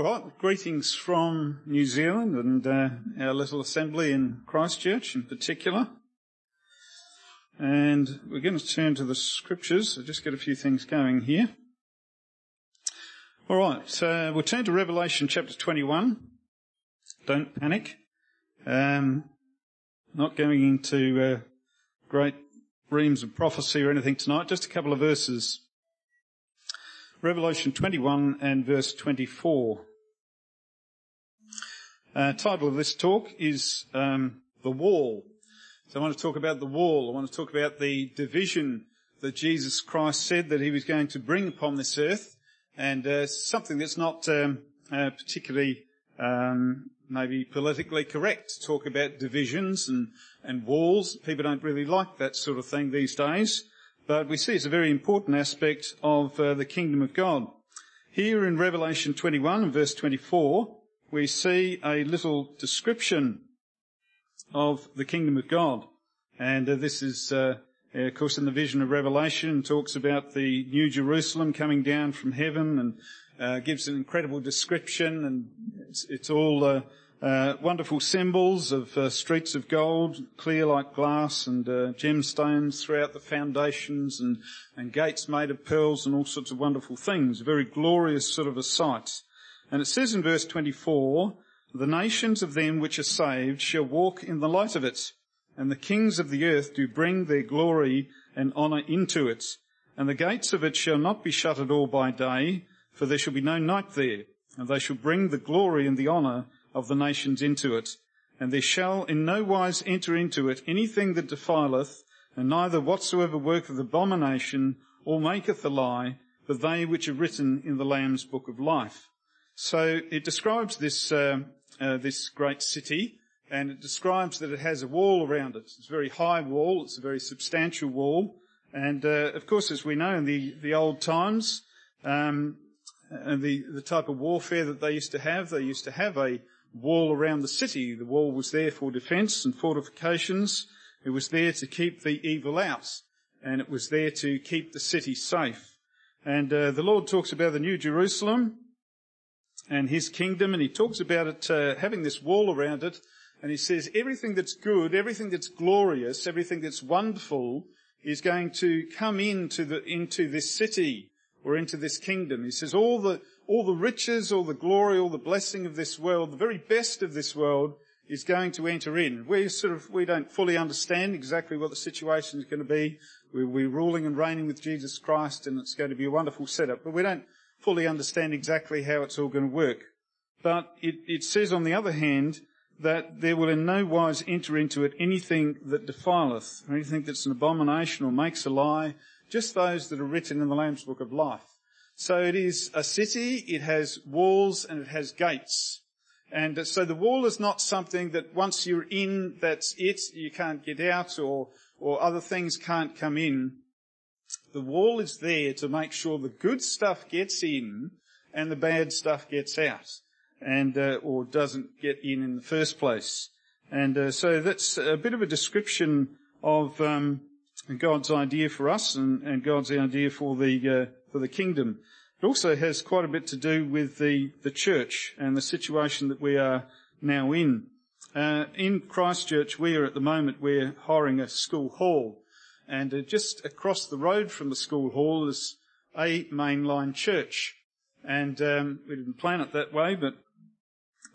All right, greetings from New Zealand and uh, our little assembly in Christchurch in particular. And we're going to turn to the scriptures. I'll just get a few things going here. All right, uh, we'll turn to Revelation chapter 21. Don't panic. Um, not going into uh, great reams of prophecy or anything tonight, just a couple of verses Revelation 21 and verse 24. Uh, title of this talk is um, the wall. So I want to talk about the wall. I want to talk about the division that Jesus Christ said that he was going to bring upon this earth, and uh, something that's not um, uh, particularly um, maybe politically correct to talk about divisions and, and walls. People don't really like that sort of thing these days but we see it's a very important aspect of uh, the kingdom of God. Here in Revelation 21 verse 24, we see a little description of the kingdom of God. And uh, this is, uh, of course, in the vision of Revelation, talks about the New Jerusalem coming down from heaven and uh, gives an incredible description. And it's, it's all uh, uh, wonderful symbols of uh, streets of gold, clear like glass, and gemstones throughout the foundations, and, and gates made of pearls, and all sorts of wonderful things. Very glorious sort of a sight. And it says in verse 24, The nations of them which are saved shall walk in the light of it, and the kings of the earth do bring their glory and honour into it. And the gates of it shall not be shut at all by day, for there shall be no night there. And they shall bring the glory and the honour of the nations into it. And there shall in no wise enter into it anything that defileth, and neither whatsoever worketh abomination, or maketh a lie, but they which are written in the Lamb's book of life. So it describes this, uh, uh, this great city, and it describes that it has a wall around it. It's a very high wall, it's a very substantial wall, and uh, of course, as we know in the, the old times, um, and the, the type of warfare that they used to have, they used to have a wall around the city. The wall was there for defence and fortifications. It was there to keep the evil out, and it was there to keep the city safe. And uh, the Lord talks about the New Jerusalem and His kingdom, and He talks about it uh, having this wall around it. And He says everything that's good, everything that's glorious, everything that's wonderful is going to come into the into this city or into this kingdom. He says all the all the riches, all the glory, all the blessing of this world, the very best of this world is going to enter in. We sort of, we don't fully understand exactly what the situation is going to be. We're, we're ruling and reigning with Jesus Christ and it's going to be a wonderful setup, but we don't fully understand exactly how it's all going to work. But it, it says on the other hand, that there will in no wise enter into it anything that defileth, or anything that's an abomination or makes a lie, just those that are written in the Lamb's Book of Life. So it is a city, it has walls and it has gates. And so the wall is not something that once you're in, that's it, you can't get out or, or other things can't come in. The wall is there to make sure the good stuff gets in and the bad stuff gets out and, uh, or doesn't get in in the first place. And uh, so that's a bit of a description of um, God's idea for us and, and God's idea for the uh, for the kingdom. It also has quite a bit to do with the, the church and the situation that we are now in. Uh, in Christchurch, we are at the moment, we're hiring a school hall. And uh, just across the road from the school hall is a mainline church. And um, we didn't plan it that way, but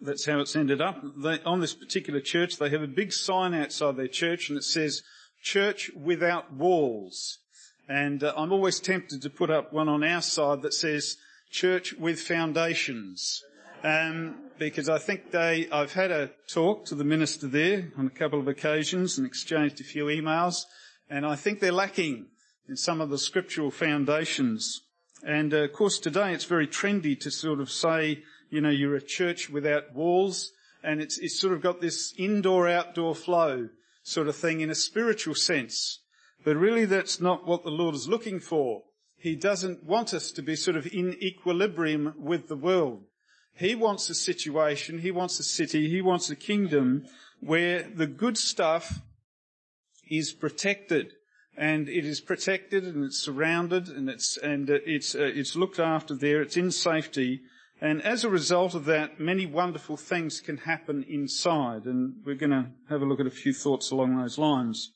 that's how it's ended up. They, on this particular church, they have a big sign outside their church and it says, Church without walls. And uh, I'm always tempted to put up one on our side that says church with foundations. Um, because I think they, I've had a talk to the minister there on a couple of occasions and exchanged a few emails, and I think they're lacking in some of the scriptural foundations. And uh, of course today it's very trendy to sort of say, you know, you're a church without walls, and it's, it's sort of got this indoor-outdoor flow sort of thing in a spiritual sense. But really that's not what the Lord is looking for. He doesn't want us to be sort of in equilibrium with the world. He wants a situation, he wants a city, he wants a kingdom where the good stuff is protected and it is protected and it's surrounded and it's and it's uh, it's looked after there it's in safety And as a result of that, many wonderful things can happen inside. And we're going to have a look at a few thoughts along those lines.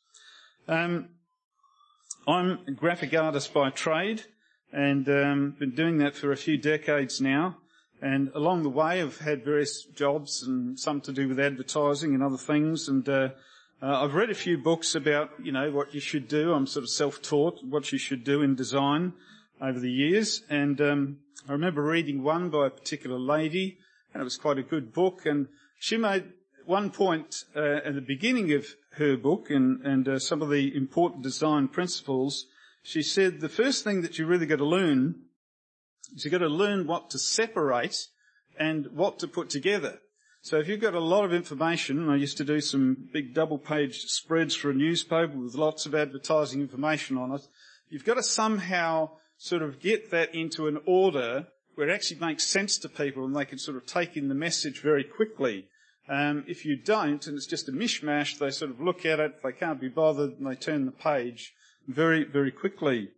Um, I'm a graphic artist by trade and um, been doing that for a few decades now. And along the way, I've had various jobs and some to do with advertising and other things. And uh, uh, I've read a few books about, you know, what you should do. I'm sort of self-taught what you should do in design over the years. And um, I remember reading one by a particular lady, and it was quite a good book. And she made one point uh, at the beginning of her book and, and uh, some of the important design principles. She said the first thing that you really got to learn is you've got to learn what to separate and what to put together. So if you've got a lot of information, I used to do some big double page spreads for a newspaper with lots of advertising information on it. You've got to somehow sort of get that into an order where it actually makes sense to people and they can sort of take in the message very quickly. Um, if you don't, and it's just a mishmash, they sort of look at it, they can't be bothered, and they turn the page very, very quickly.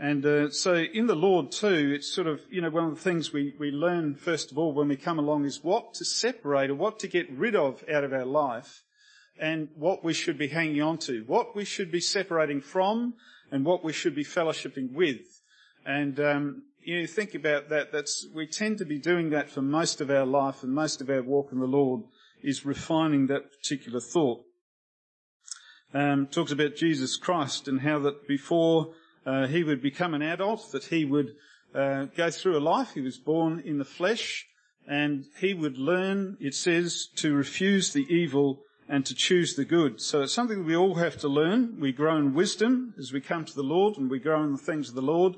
And uh, so in the Lord too, it's sort of, you know, one of the things we, we learn first of all when we come along is what to separate or what to get rid of out of our life and what we should be hanging on to, what we should be separating from and what we should be fellowshipping with. And um, you think about that. That's we tend to be doing that for most of our life and most of our walk in the Lord is refining that particular thought. Um, talks about Jesus Christ and how that before uh, he would become an adult, that he would uh, go through a life. He was born in the flesh, and he would learn. It says to refuse the evil and to choose the good. So it's something we all have to learn. We grow in wisdom as we come to the Lord, and we grow in the things of the Lord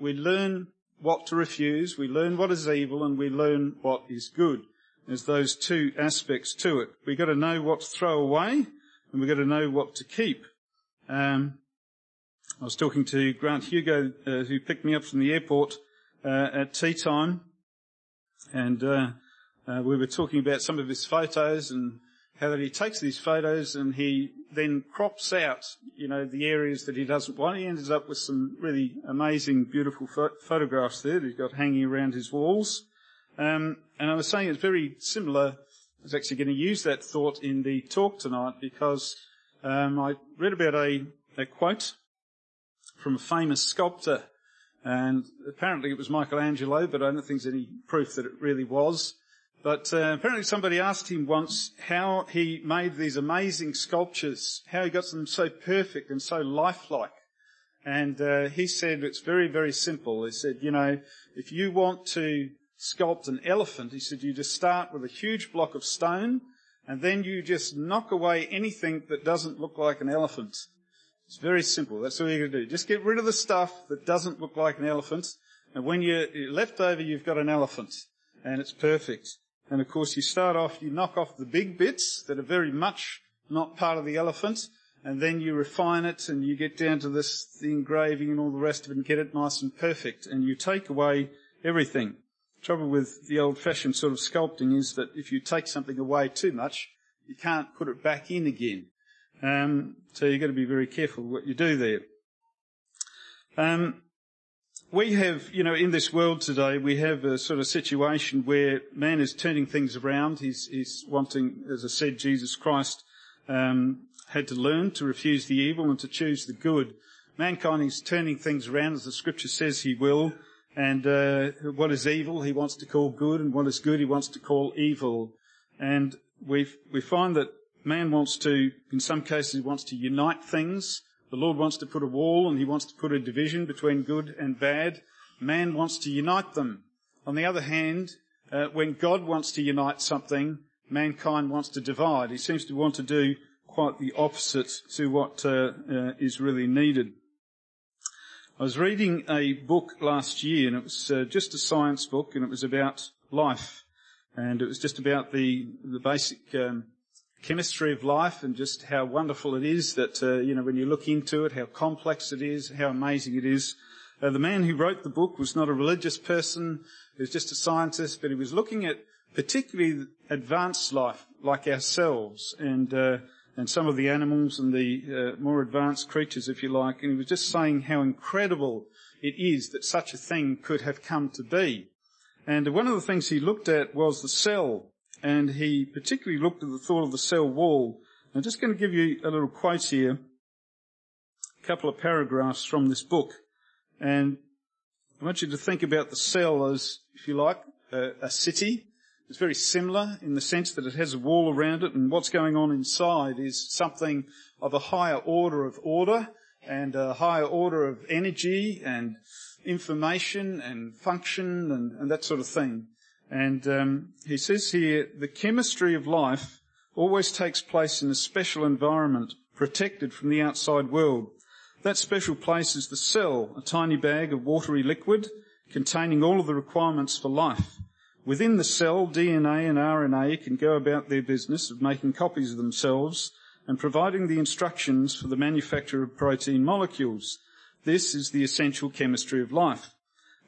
we learn what to refuse, we learn what is evil, and we learn what is good. There's those two aspects to it. We've got to know what to throw away, and we've got to know what to keep. Um, I was talking to Grant Hugo, uh, who picked me up from the airport uh, at tea time, and uh, uh we were talking about some of his photos and how that he takes these photos and he then crops out, you know, the areas that he doesn't want. He ends up with some really amazing, beautiful pho- photographs there that he's got hanging around his walls. Um, and I was saying it's very similar. I was actually going to use that thought in the talk tonight because um, I read about a, a quote from a famous sculptor, and apparently it was Michelangelo, but I don't think there's any proof that it really was. But uh, apparently somebody asked him once how he made these amazing sculptures, how he got them so perfect and so lifelike. And uh, he said it's very, very simple. He said, you know, if you want to sculpt an elephant, he said, you just start with a huge block of stone and then you just knock away anything that doesn't look like an elephant. It's very simple. That's all you're going to do. Just get rid of the stuff that doesn't look like an elephant. And when you're left over, you've got an elephant. And it's perfect. And of course, you start off, you knock off the big bits that are very much not part of the elephant, and then you refine it and you get down to this the engraving and all the rest of it and get it nice and perfect. And you take away everything. The trouble with the old fashioned sort of sculpting is that if you take something away too much, you can't put it back in again. Um, so you've got to be very careful what you do there. Um, we have, you know, in this world today, we have a sort of situation where man is turning things around. He's, he's wanting, as I said, Jesus Christ um, had to learn to refuse the evil and to choose the good. Mankind is turning things around, as the Scripture says he will. And uh, what is evil, he wants to call good, and what is good, he wants to call evil. And we we find that man wants to, in some cases, he wants to unite things the Lord wants to put a wall and he wants to put a division between good and bad. Man wants to unite them. On the other hand, uh, when God wants to unite something, mankind wants to divide. He seems to want to do quite the opposite to what uh, uh, is really needed. I was reading a book last year, and it was uh, just a science book, and it was about life, and it was just about the the basic um, chemistry of life and just how wonderful it is that, uh, you know, when you look into it, how complex it is, how amazing it is. Uh, the man who wrote the book was not a religious person, he was just a scientist, but he was looking at particularly advanced life, like ourselves, and, uh, and some of the animals and the uh, more advanced creatures, if you like, and he was just saying how incredible it is that such a thing could have come to be. And one of the things he looked at was the cell, and he particularly looked at the thought of the cell wall. I'm just going to give you a little quote here, a couple of paragraphs from this book, and I want you to think about the cell as, if you like, a, a city. It's very similar in the sense that it has a wall around it, and what's going on inside is something of a higher order of order and a higher order of energy and information and function and, and that sort of thing. And um, he says here, the chemistry of life always takes place in a special environment, protected from the outside world. That special place is the cell, a tiny bag of watery liquid containing all of the requirements for life. Within the cell, DNA and RNA can go about their business of making copies of themselves and providing the instructions for the manufacture of protein molecules. This is the essential chemistry of life.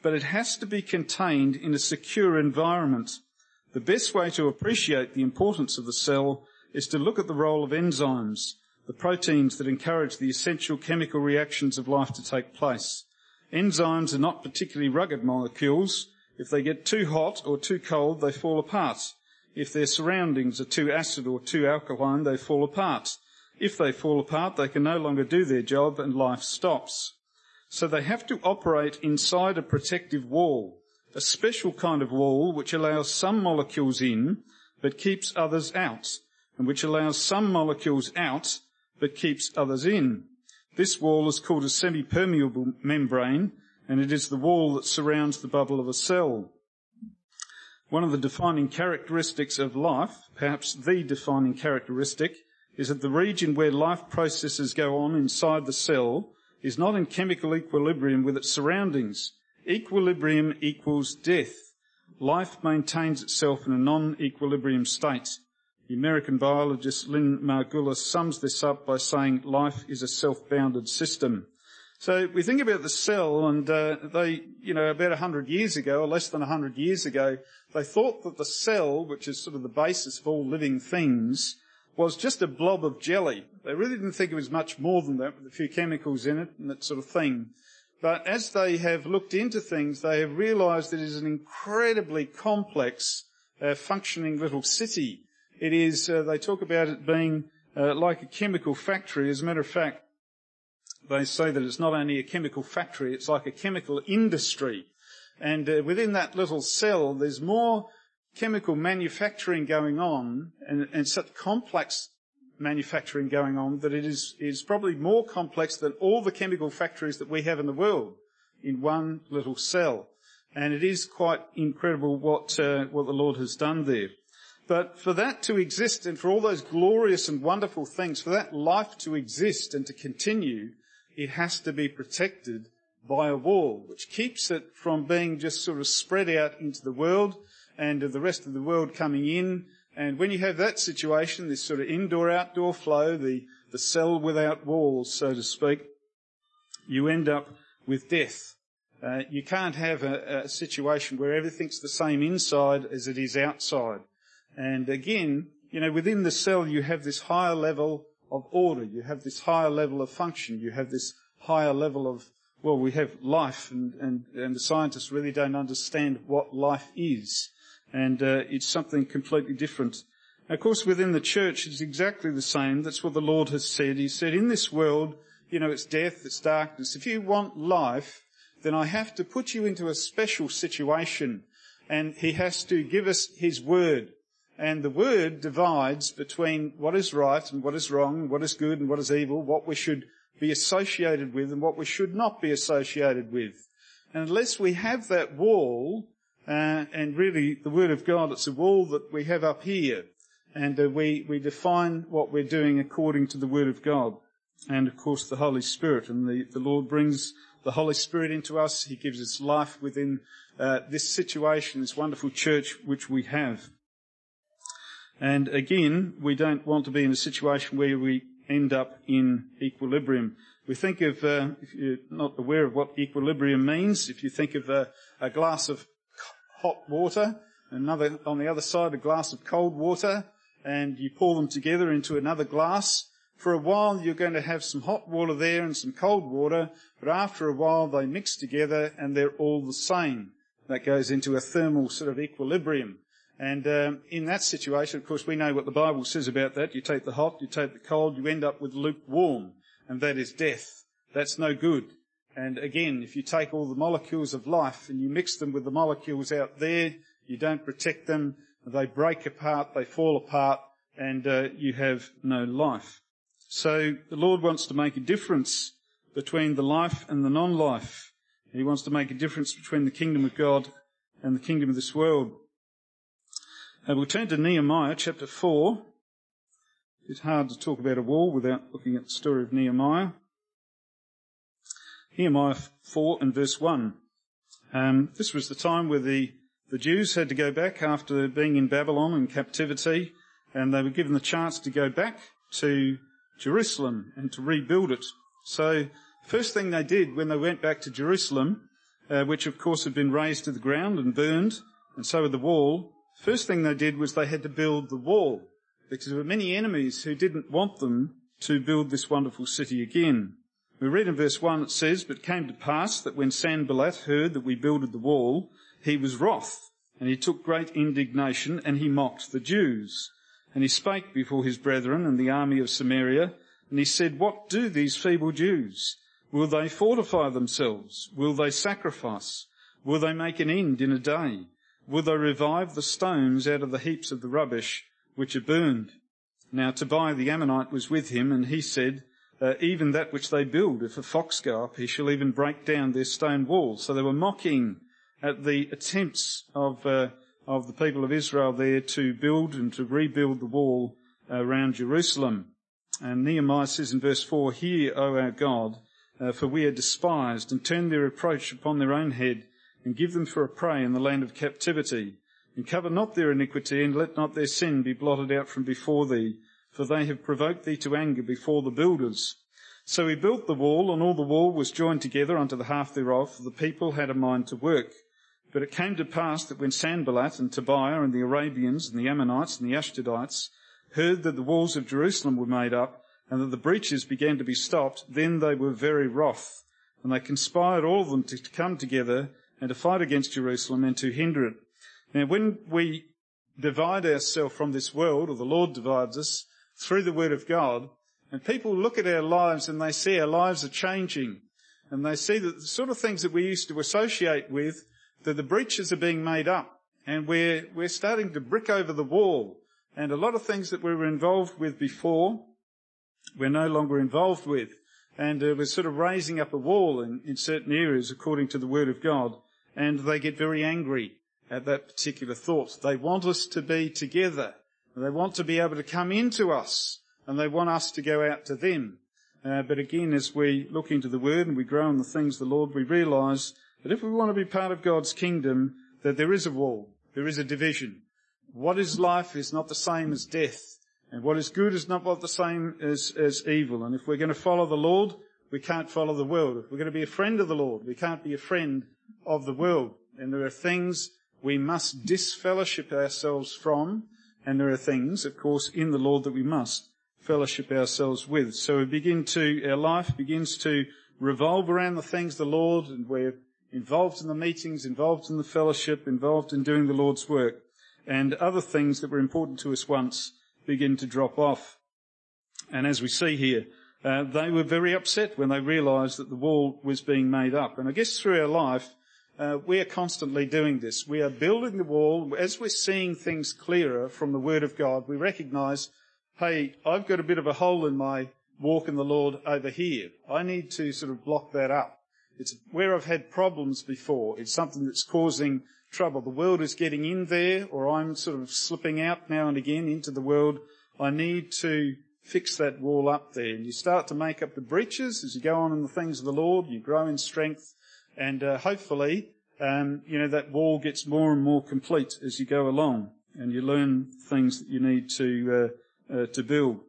But it has to be contained in a secure environment. The best way to appreciate the importance of the cell is to look at the role of enzymes, the proteins that encourage the essential chemical reactions of life to take place. Enzymes are not particularly rugged molecules. If they get too hot or too cold, they fall apart. If their surroundings are too acid or too alkaline, they fall apart. If they fall apart, they can no longer do their job and life stops. So they have to operate inside a protective wall, a special kind of wall which allows some molecules in but keeps others out, and which allows some molecules out but keeps others in. This wall is called a semi-permeable membrane, and it is the wall that surrounds the bubble of a cell. One of the defining characteristics of life, perhaps the defining characteristic, is that the region where life processes go on inside the cell is not in chemical equilibrium with its surroundings. Equilibrium equals death. Life maintains itself in a non-equilibrium state. The American biologist Lynn Margulis sums this up by saying life is a self-bounded system. So we think about the cell, and uh, they, you know, about 100 years ago, or less than 100 years ago, they thought that the cell, which is sort of the basis of all living things, was just a blob of jelly. They really didn't think it was much more than that, with a few chemicals in it and that sort of thing. But as they have looked into things, they have realized it is an incredibly complex, uh, functioning little city. It is, uh, they talk about it being uh, like a chemical factory. As a matter of fact, they say that it's not only a chemical factory, it's like a chemical industry. And uh, within that little cell, there's more chemical manufacturing going on and, and, such complex manufacturing going on that it is, is probably more complex than all the chemical factories that we have in the world in one little cell. And it is quite incredible what, uh, what the Lord has done there. But for that to exist and for all those glorious and wonderful things, for that life to exist and to continue, it has to be protected by a wall, which keeps it from being just sort of spread out into the world and the rest of the world coming in. And when you have that situation, this sort of indoor-outdoor flow, the, the cell without walls, so to speak, you end up with death. Uh, you can't have a, a situation where everything's the same inside as it is outside. And again, you know, within the cell you have this higher level of order. You have this higher level of function. You have this higher level of, well, we have life and, and, and the scientists really don't understand what life is. And uh, it's something completely different. Of course, within the church, it's exactly the same. That's what the Lord has said. He said, in this world, you know, it's death, it's darkness. If you want life, then I have to put you into a special situation. And He has to give us His word. And the word divides between what is right and what is wrong, what is good and what is evil, what we should be associated with and what we should not be associated with. And unless we have that wall, uh, and really the Word of God, it's a wall that we have up here, and uh, we, we define what we're doing according to the Word of God, and of course the Holy Spirit, and the, the Lord brings the Holy Spirit into us, He gives us life within uh, this situation, this wonderful church which we have. And again, we don't want to be in a situation where we end up in equilibrium. We think of, uh, if you're not aware of what equilibrium means, if you think of a, a glass of hot water, another, on the other side, a glass of cold water, and you pour them together into another glass, for a while you're going to have some hot water there and some cold water, but after a while they mix together and they're all the same. that goes into a thermal sort of equilibrium. And um, in that situation, of course, we know what the Bible says about that. You take the hot, you take the cold, you end up with lukewarm, and that is death. That's no good. And again, if you take all the molecules of life and you mix them with the molecules out there, you don't protect them, they break apart, they fall apart, and uh, you have no life. So the Lord wants to make a difference between the life and the non-life. He wants to make a difference between the kingdom of God and the kingdom of this world. Uh, we'll turn to Nehemiah chapter 4. It's hard to talk about a wall without looking at the story of Nehemiah. Nehemiah 4 and verse 1. Um, this was the time where the, the Jews had to go back after being in Babylon in captivity, and they were given the chance to go back to Jerusalem and to rebuild it. So, first thing they did when they went back to Jerusalem, uh, which of course had been razed to the ground and burned, and so had the wall, first thing they did was they had to build the wall, because there were many enemies who didn't want them to build this wonderful city again. We read in verse 1 it says, But it came to pass that when Sanballat heard that we builded the wall, he was wroth, and he took great indignation, and he mocked the Jews. And he spake before his brethren and the army of Samaria, and he said, What do these feeble Jews? Will they fortify themselves? Will they sacrifice? Will they make an end in a day? Will they revive the stones out of the heaps of the rubbish which are burned? Now Tobiah the Ammonite was with him, and he said, uh, even that which they build. If a fox go up, he shall even break down their stone walls. So they were mocking at the attempts of, uh, of the people of Israel there to build and to rebuild the wall around Jerusalem. And Nehemiah says in verse 4, Hear, O our God, uh, for we are despised, and turn their reproach upon their own head, and give them for a prey in the land of captivity. And cover not their iniquity, and let not their sin be blotted out from before thee for they have provoked thee to anger before the builders. So he built the wall, and all the wall was joined together unto the half thereof, for the people had a mind to work. But it came to pass that when Sanballat and Tobiah and the Arabians and the Ammonites and the Ashdodites heard that the walls of Jerusalem were made up, and that the breaches began to be stopped, then they were very wroth. And they conspired all of them to come together and to fight against Jerusalem and to hinder it. Now when we divide ourselves from this world, or the Lord divides us, through the Word of God, and people look at our lives and they see our lives are changing, and they see that the sort of things that we used to associate with, that the breaches are being made up, and we're, we're starting to brick over the wall, and a lot of things that we were involved with before, we're no longer involved with. And uh, we're sort of raising up a wall in, in certain areas according to the Word of God, and they get very angry at that particular thought. They want us to be together. They want to be able to come into us and they want us to go out to them. Uh, but again, as we look into the Word and we grow in the things of the Lord, we realise that if we want to be part of God's kingdom, that there is a wall, there is a division. What is life is not the same as death, and what is good is not the same as, as evil. And if we're going to follow the Lord, we can't follow the world. If we're going to be a friend of the Lord, we can't be a friend of the world. And there are things we must disfellowship ourselves from and there are things, of course, in the Lord that we must fellowship ourselves with. So we begin to, our life begins to revolve around the things the Lord and we're involved in the meetings, involved in the fellowship, involved in doing the Lord's work. And other things that were important to us once begin to drop off. And as we see here, uh, they were very upset when they realized that the wall was being made up. And I guess through our life, uh, we are constantly doing this. We are building the wall. As we're seeing things clearer from the Word of God, we recognize, hey, I've got a bit of a hole in my walk in the Lord over here. I need to sort of block that up. It's where I've had problems before. It's something that's causing trouble. The world is getting in there, or I'm sort of slipping out now and again into the world. I need to fix that wall up there. And you start to make up the breaches as you go on in the things of the Lord. You grow in strength and uh, hopefully, um, you know, that wall gets more and more complete as you go along, and you learn things that you need to uh, uh, to build.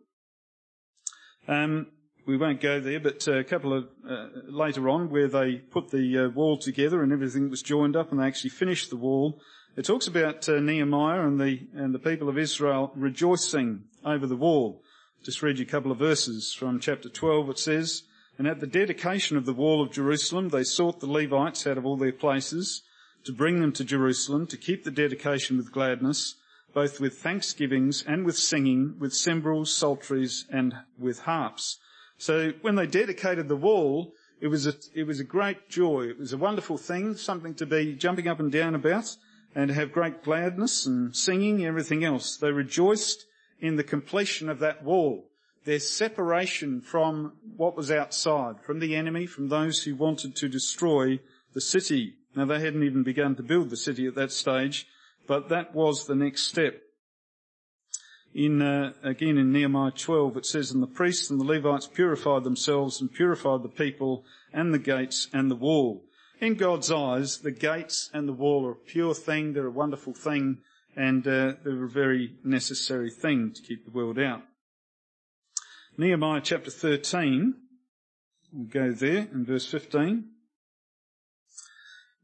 Um, we won't go there, but uh, a couple of uh, later on, where they put the uh, wall together and everything was joined up, and they actually finished the wall. It talks about Nehemiah and the and the people of Israel rejoicing over the wall. Just read you a couple of verses from chapter 12. It says. And at the dedication of the wall of Jerusalem, they sought the Levites out of all their places to bring them to Jerusalem, to keep the dedication with gladness, both with thanksgivings and with singing, with cymbals, psalteries, and with harps. So when they dedicated the wall, it was a, it was a great joy. It was a wonderful thing, something to be jumping up and down about and to have great gladness and singing, everything else. They rejoiced in the completion of that wall, their separation from what was outside, from the enemy, from those who wanted to destroy the city. Now they hadn't even begun to build the city at that stage, but that was the next step. In uh, again in Nehemiah 12, it says, "And the priests and the Levites purified themselves and purified the people and the gates and the wall." In God's eyes, the gates and the wall are a pure thing. They're a wonderful thing, and uh, they're a very necessary thing to keep the world out. Nehemiah chapter 13. We'll go there in verse 15.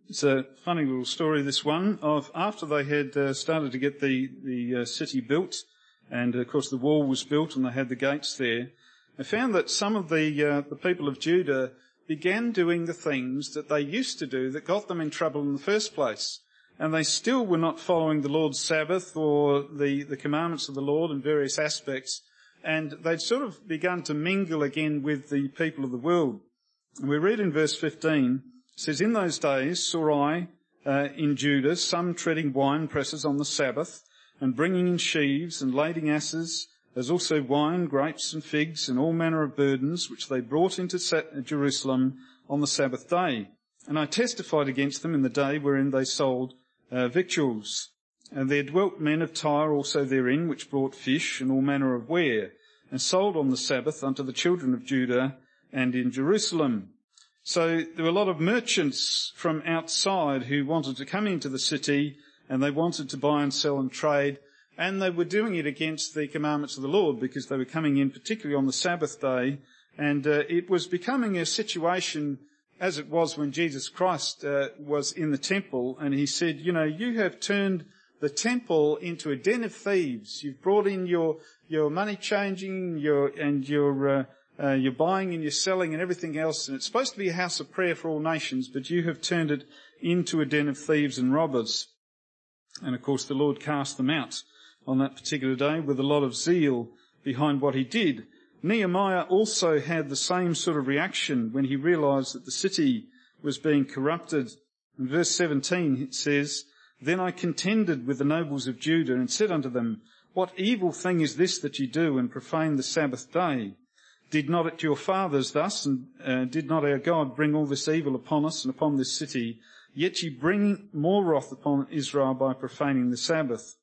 It's a funny little story, this one, of after they had uh, started to get the, the uh, city built, and of course the wall was built and they had the gates there, they found that some of the, uh, the people of Judah began doing the things that they used to do that got them in trouble in the first place. And they still were not following the Lord's Sabbath or the, the commandments of the Lord in various aspects. And they'd sort of begun to mingle again with the people of the world. And we read in verse 15, it says, In those days saw I uh, in Judah some treading wine presses on the Sabbath, and bringing in sheaves, and lading asses, as also wine, grapes, and figs, and all manner of burdens, which they brought into Jerusalem on the Sabbath day. And I testified against them in the day wherein they sold uh, victuals. And there dwelt men of Tyre also therein, which brought fish and all manner of ware, and sold on the Sabbath unto the children of Judah and in Jerusalem. So there were a lot of merchants from outside who wanted to come into the city and they wanted to buy and sell and trade. And they were doing it against the commandments of the Lord because they were coming in particularly on the Sabbath day. And uh, it was becoming a situation as it was when Jesus Christ uh, was in the temple and he said, you know, you have turned the temple into a den of thieves. You've brought in your, your money changing your, and your, uh, uh, you're buying and you're selling and everything else, and it's supposed to be a house of prayer for all nations, but you have turned it into a den of thieves and robbers. And of course, the Lord cast them out on that particular day with a lot of zeal behind what he did. Nehemiah also had the same sort of reaction when he realized that the city was being corrupted. In verse 17 it says, Then I contended with the nobles of Judah and said unto them, What evil thing is this that ye do and profane the Sabbath day? Did not your fathers thus, and uh, did not our God bring all this evil upon us and upon this city? Yet ye bring more wrath upon Israel by profaning the Sabbath.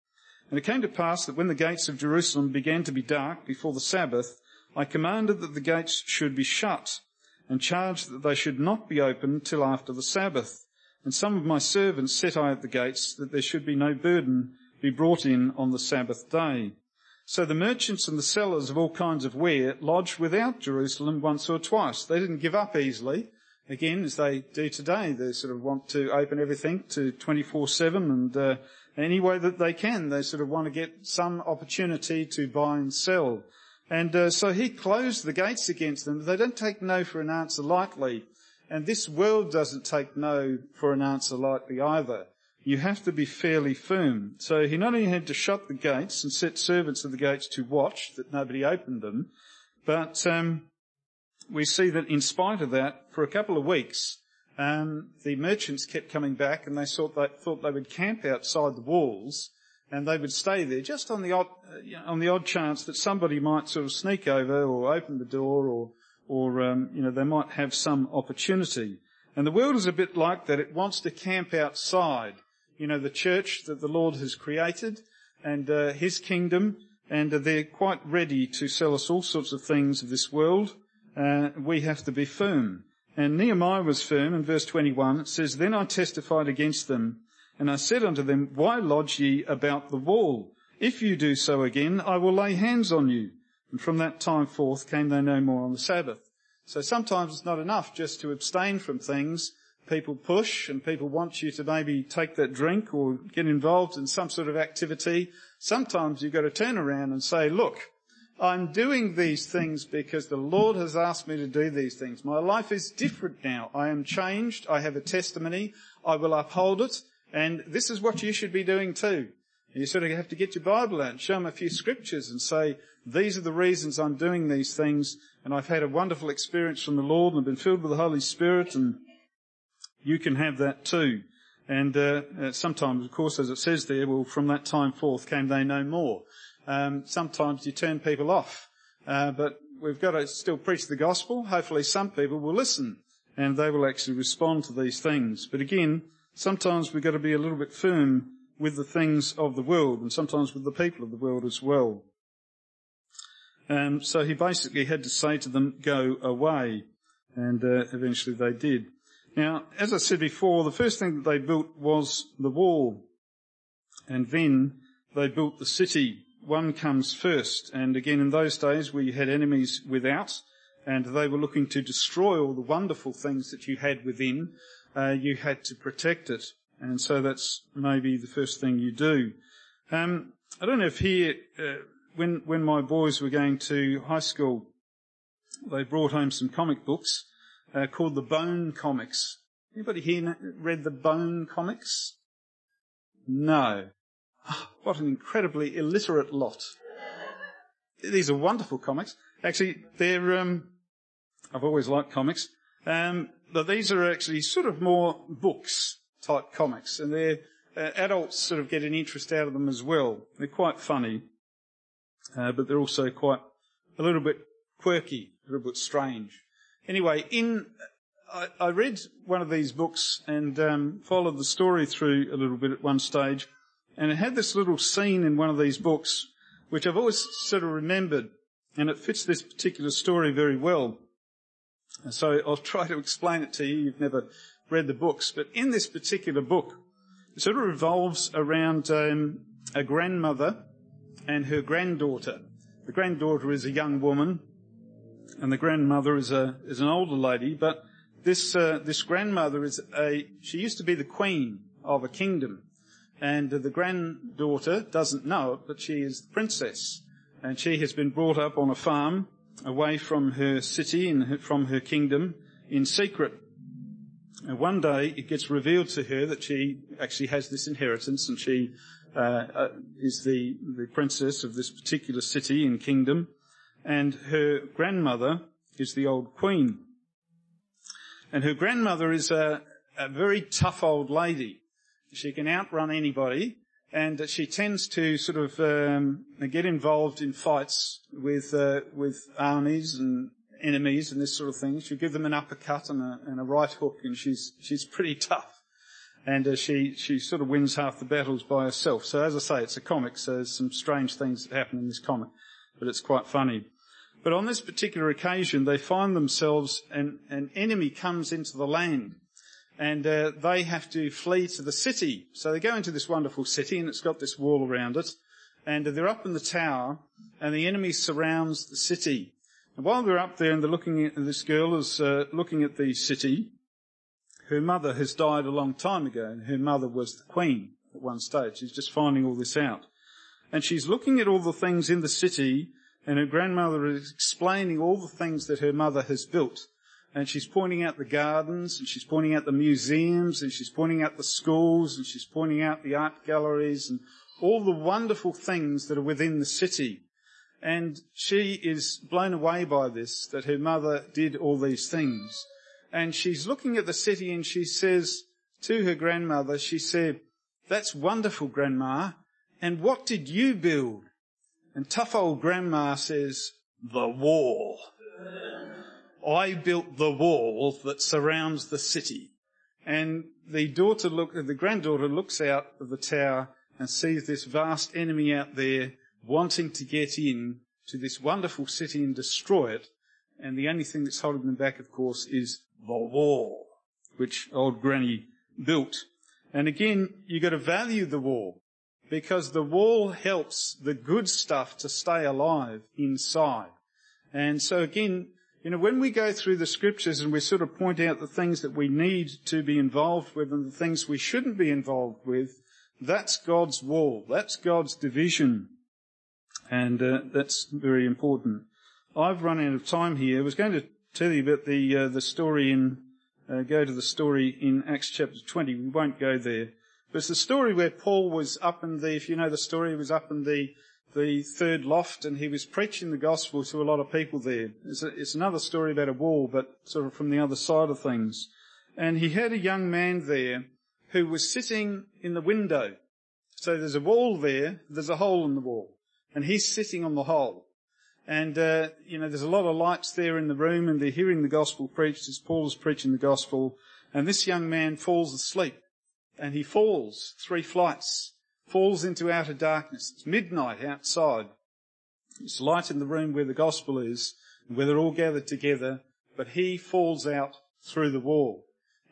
And it came to pass that when the gates of Jerusalem began to be dark before the Sabbath, I commanded that the gates should be shut, and charged that they should not be opened till after the Sabbath. And some of my servants set I at the gates that there should be no burden be brought in on the Sabbath day. So the merchants and the sellers of all kinds of ware lodged without Jerusalem once or twice. They didn't give up easily. Again, as they do today, they sort of want to open everything to 24-7 and uh, any way that they can. They sort of want to get some opportunity to buy and sell. And uh, so he closed the gates against them. They don't take no for an answer lightly. And this world doesn't take no for an answer lightly either you have to be fairly firm. So he not only had to shut the gates and set servants at the gates to watch that nobody opened them, but um, we see that in spite of that, for a couple of weeks, um, the merchants kept coming back and they thought they, thought they would camp outside the walls and they would stay there just on the odd, uh, on the odd chance that somebody might sort of sneak over or open the door or, or um, you know, they might have some opportunity. And the world is a bit like that. It wants to camp outside you know, the church that the Lord has created and uh, His kingdom, and uh, they're quite ready to sell us all sorts of things of this world. Uh, we have to be firm. And Nehemiah was firm. In verse 21, it says, Then I testified against them, and I said unto them, Why lodge ye about the wall? If you do so again, I will lay hands on you. And from that time forth came they no more on the Sabbath. So sometimes it's not enough just to abstain from things people push and people want you to maybe take that drink or get involved in some sort of activity, sometimes you've got to turn around and say, look, I'm doing these things because the Lord has asked me to do these things. My life is different now. I am changed. I have a testimony. I will uphold it. And this is what you should be doing too. You sort of have to get your Bible out and show them a few scriptures and say, these are the reasons I'm doing these things. And I've had a wonderful experience from the Lord and I've been filled with the Holy Spirit and you can have that too. And uh, uh, sometimes, of course, as it says there, well, from that time forth came they no more. Um, sometimes you turn people off, uh, but we've got to still preach the gospel. Hopefully, some people will listen and they will actually respond to these things. But again, sometimes we've got to be a little bit firm with the things of the world and sometimes with the people of the world as well. Um, so he basically had to say to them, "Go away," and uh, eventually they did. Now, as I said before, the first thing that they built was the wall. And then they built the city. One comes first. And again, in those days, we had enemies without, and they were looking to destroy all the wonderful things that you had within. Uh, you had to protect it. And so that's maybe the first thing you do. Um, I don't know if here, uh, when, when my boys were going to high school, they brought home some comic books uh, called the Bone Comics. Anybody here read the Bone Comics? No. Oh, what an incredibly illiterate lot. These are wonderful comics. Actually, they're, um, I've always liked comics. Um, but these are actually sort of more books type comics and they're, uh, adults sort of get an interest out of them as well. They're quite funny, uh, but they're also quite a little bit quirky, a little bit strange. Anyway, in I, I read one of these books and um, followed the story through a little bit at one stage, and it had this little scene in one of these books which I've always sort of remembered, and it fits this particular story very well. So I'll try to explain it to you. You've never read the books, but in this particular book, it sort of revolves around um, a grandmother and her granddaughter. The granddaughter is a young woman and the grandmother is a is an older lady. But this uh, this grandmother is a she used to be the queen of a kingdom, and uh, the granddaughter doesn't know it, but she is the princess, and she has been brought up on a farm away from her city and from her kingdom in secret. And one day it gets revealed to her that she actually has this inheritance and she uh, uh, is the, the princess of this particular city and kingdom and her grandmother is the old queen. And her grandmother is a, a very tough old lady. She can outrun anybody, and she tends to sort of um, get involved in fights with uh, with armies and enemies and this sort of thing. She'll give them an uppercut and a, and a right hook, and she's she's pretty tough. And uh, she she sort of wins half the battles by herself. So as I say, it's a comic, so there's some strange things that happen in this comic, but it's quite funny. But on this particular occasion, they find themselves, and an enemy comes into the land, and uh, they have to flee to the city. So they go into this wonderful city, and it's got this wall around it, and they're up in the tower, and the enemy surrounds the city. While they're up there, and they're looking at this girl is uh, looking at the city, her mother has died a long time ago, and her mother was the queen at one stage. She's just finding all this out. And she's looking at all the things in the city and her grandmother is explaining all the things that her mother has built. And she's pointing out the gardens, and she's pointing out the museums, and she's pointing out the schools, and she's pointing out the art galleries, and all the wonderful things that are within the city. And she is blown away by this, that her mother did all these things. And she's looking at the city and she says to her grandmother, she said, that's wonderful, grandma. And what did you build? And tough old grandma says, the wall. I built the wall that surrounds the city. And the daughter look, the granddaughter looks out of the tower and sees this vast enemy out there wanting to get in to this wonderful city and destroy it. And the only thing that's holding them back, of course, is the wall, which old granny built. And again, you've got to value the wall because the wall helps the good stuff to stay alive inside. And so again, you know, when we go through the scriptures and we sort of point out the things that we need to be involved with and the things we shouldn't be involved with, that's God's wall. That's God's division. And uh, that's very important. I've run out of time here. I was going to tell you about the uh, the story in uh, go to the story in Acts chapter 20. We won't go there. But it's the story where Paul was up in the, if you know the story, he was up in the the third loft and he was preaching the gospel to a lot of people there. It's, a, it's another story about a wall, but sort of from the other side of things. And he had a young man there who was sitting in the window. So there's a wall there, there's a hole in the wall, and he's sitting on the hole. And, uh, you know, there's a lot of lights there in the room and they're hearing the gospel preached as Paul is preaching the gospel. And this young man falls asleep and he falls three flights falls into outer darkness. It's midnight outside. It's light in the room where the gospel is, where they're all gathered together, but he falls out through the wall.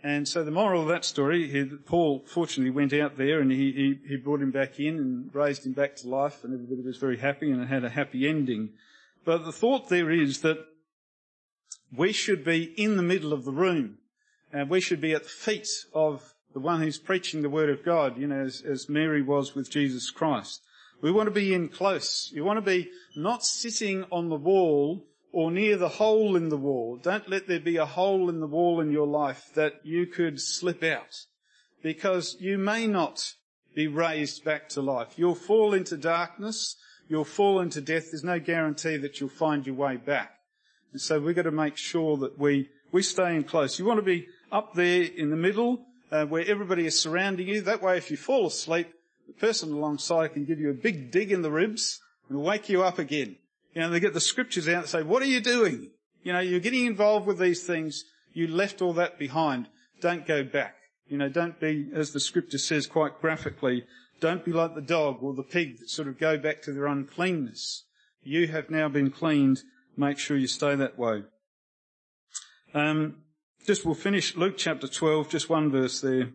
And so the moral of that story, he, Paul fortunately went out there and he, he, he brought him back in and raised him back to life and everybody was very happy and it had a happy ending. But the thought there is that we should be in the middle of the room and we should be at the feet of the one who's preaching the word of God, you know, as, as Mary was with Jesus Christ. We want to be in close. You want to be not sitting on the wall or near the hole in the wall. Don't let there be a hole in the wall in your life that you could slip out because you may not be raised back to life. You'll fall into darkness. You'll fall into death. There's no guarantee that you'll find your way back. And so we've got to make sure that we, we stay in close. You want to be up there in the middle uh, where everybody is surrounding you. That way, if you fall asleep, the person alongside can give you a big dig in the ribs and wake you up again. You know, they get the scriptures out and say, what are you doing? You know, you're getting involved with these things. You left all that behind. Don't go back. You know, don't be, as the scripture says quite graphically, don't be like the dog or the pig that sort of go back to their uncleanness. You have now been cleaned. Make sure you stay that way. Um, just we'll finish Luke chapter 12, just one verse there.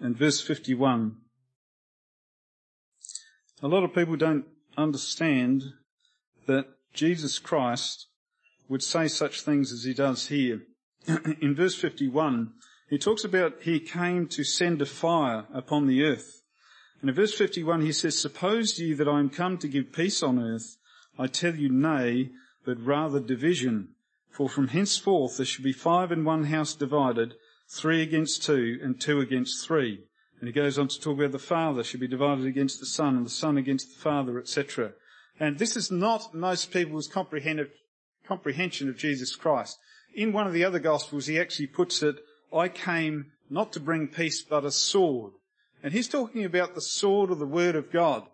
And verse 51. A lot of people don't understand that Jesus Christ would say such things as he does here. In verse 51, he talks about he came to send a fire upon the earth. And in verse 51 he says, Suppose ye that I am come to give peace on earth? I tell you nay, but rather division. For from henceforth there shall be five in one house divided, three against two, and two against three. And he goes on to talk about the father should be divided against the son, and the son against the father, etc. And this is not most people's comprehension of Jesus Christ. In one of the other Gospels, he actually puts it, I came not to bring peace, but a sword. And he's talking about the sword of the Word of God,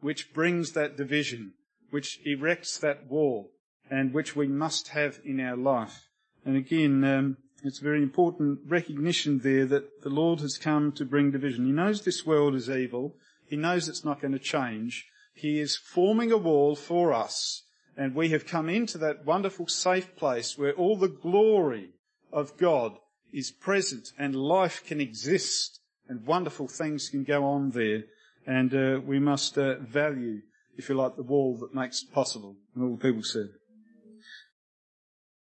which brings that division, which erects that wall and which we must have in our life. And again, um, it's a very important recognition there that the Lord has come to bring division. He knows this world is evil. He knows it's not going to change. He is forming a wall for us. And we have come into that wonderful safe place where all the glory of God is present and life can exist and wonderful things can go on there. And uh, we must uh, value, if you like, the wall that makes it possible. And all the people said.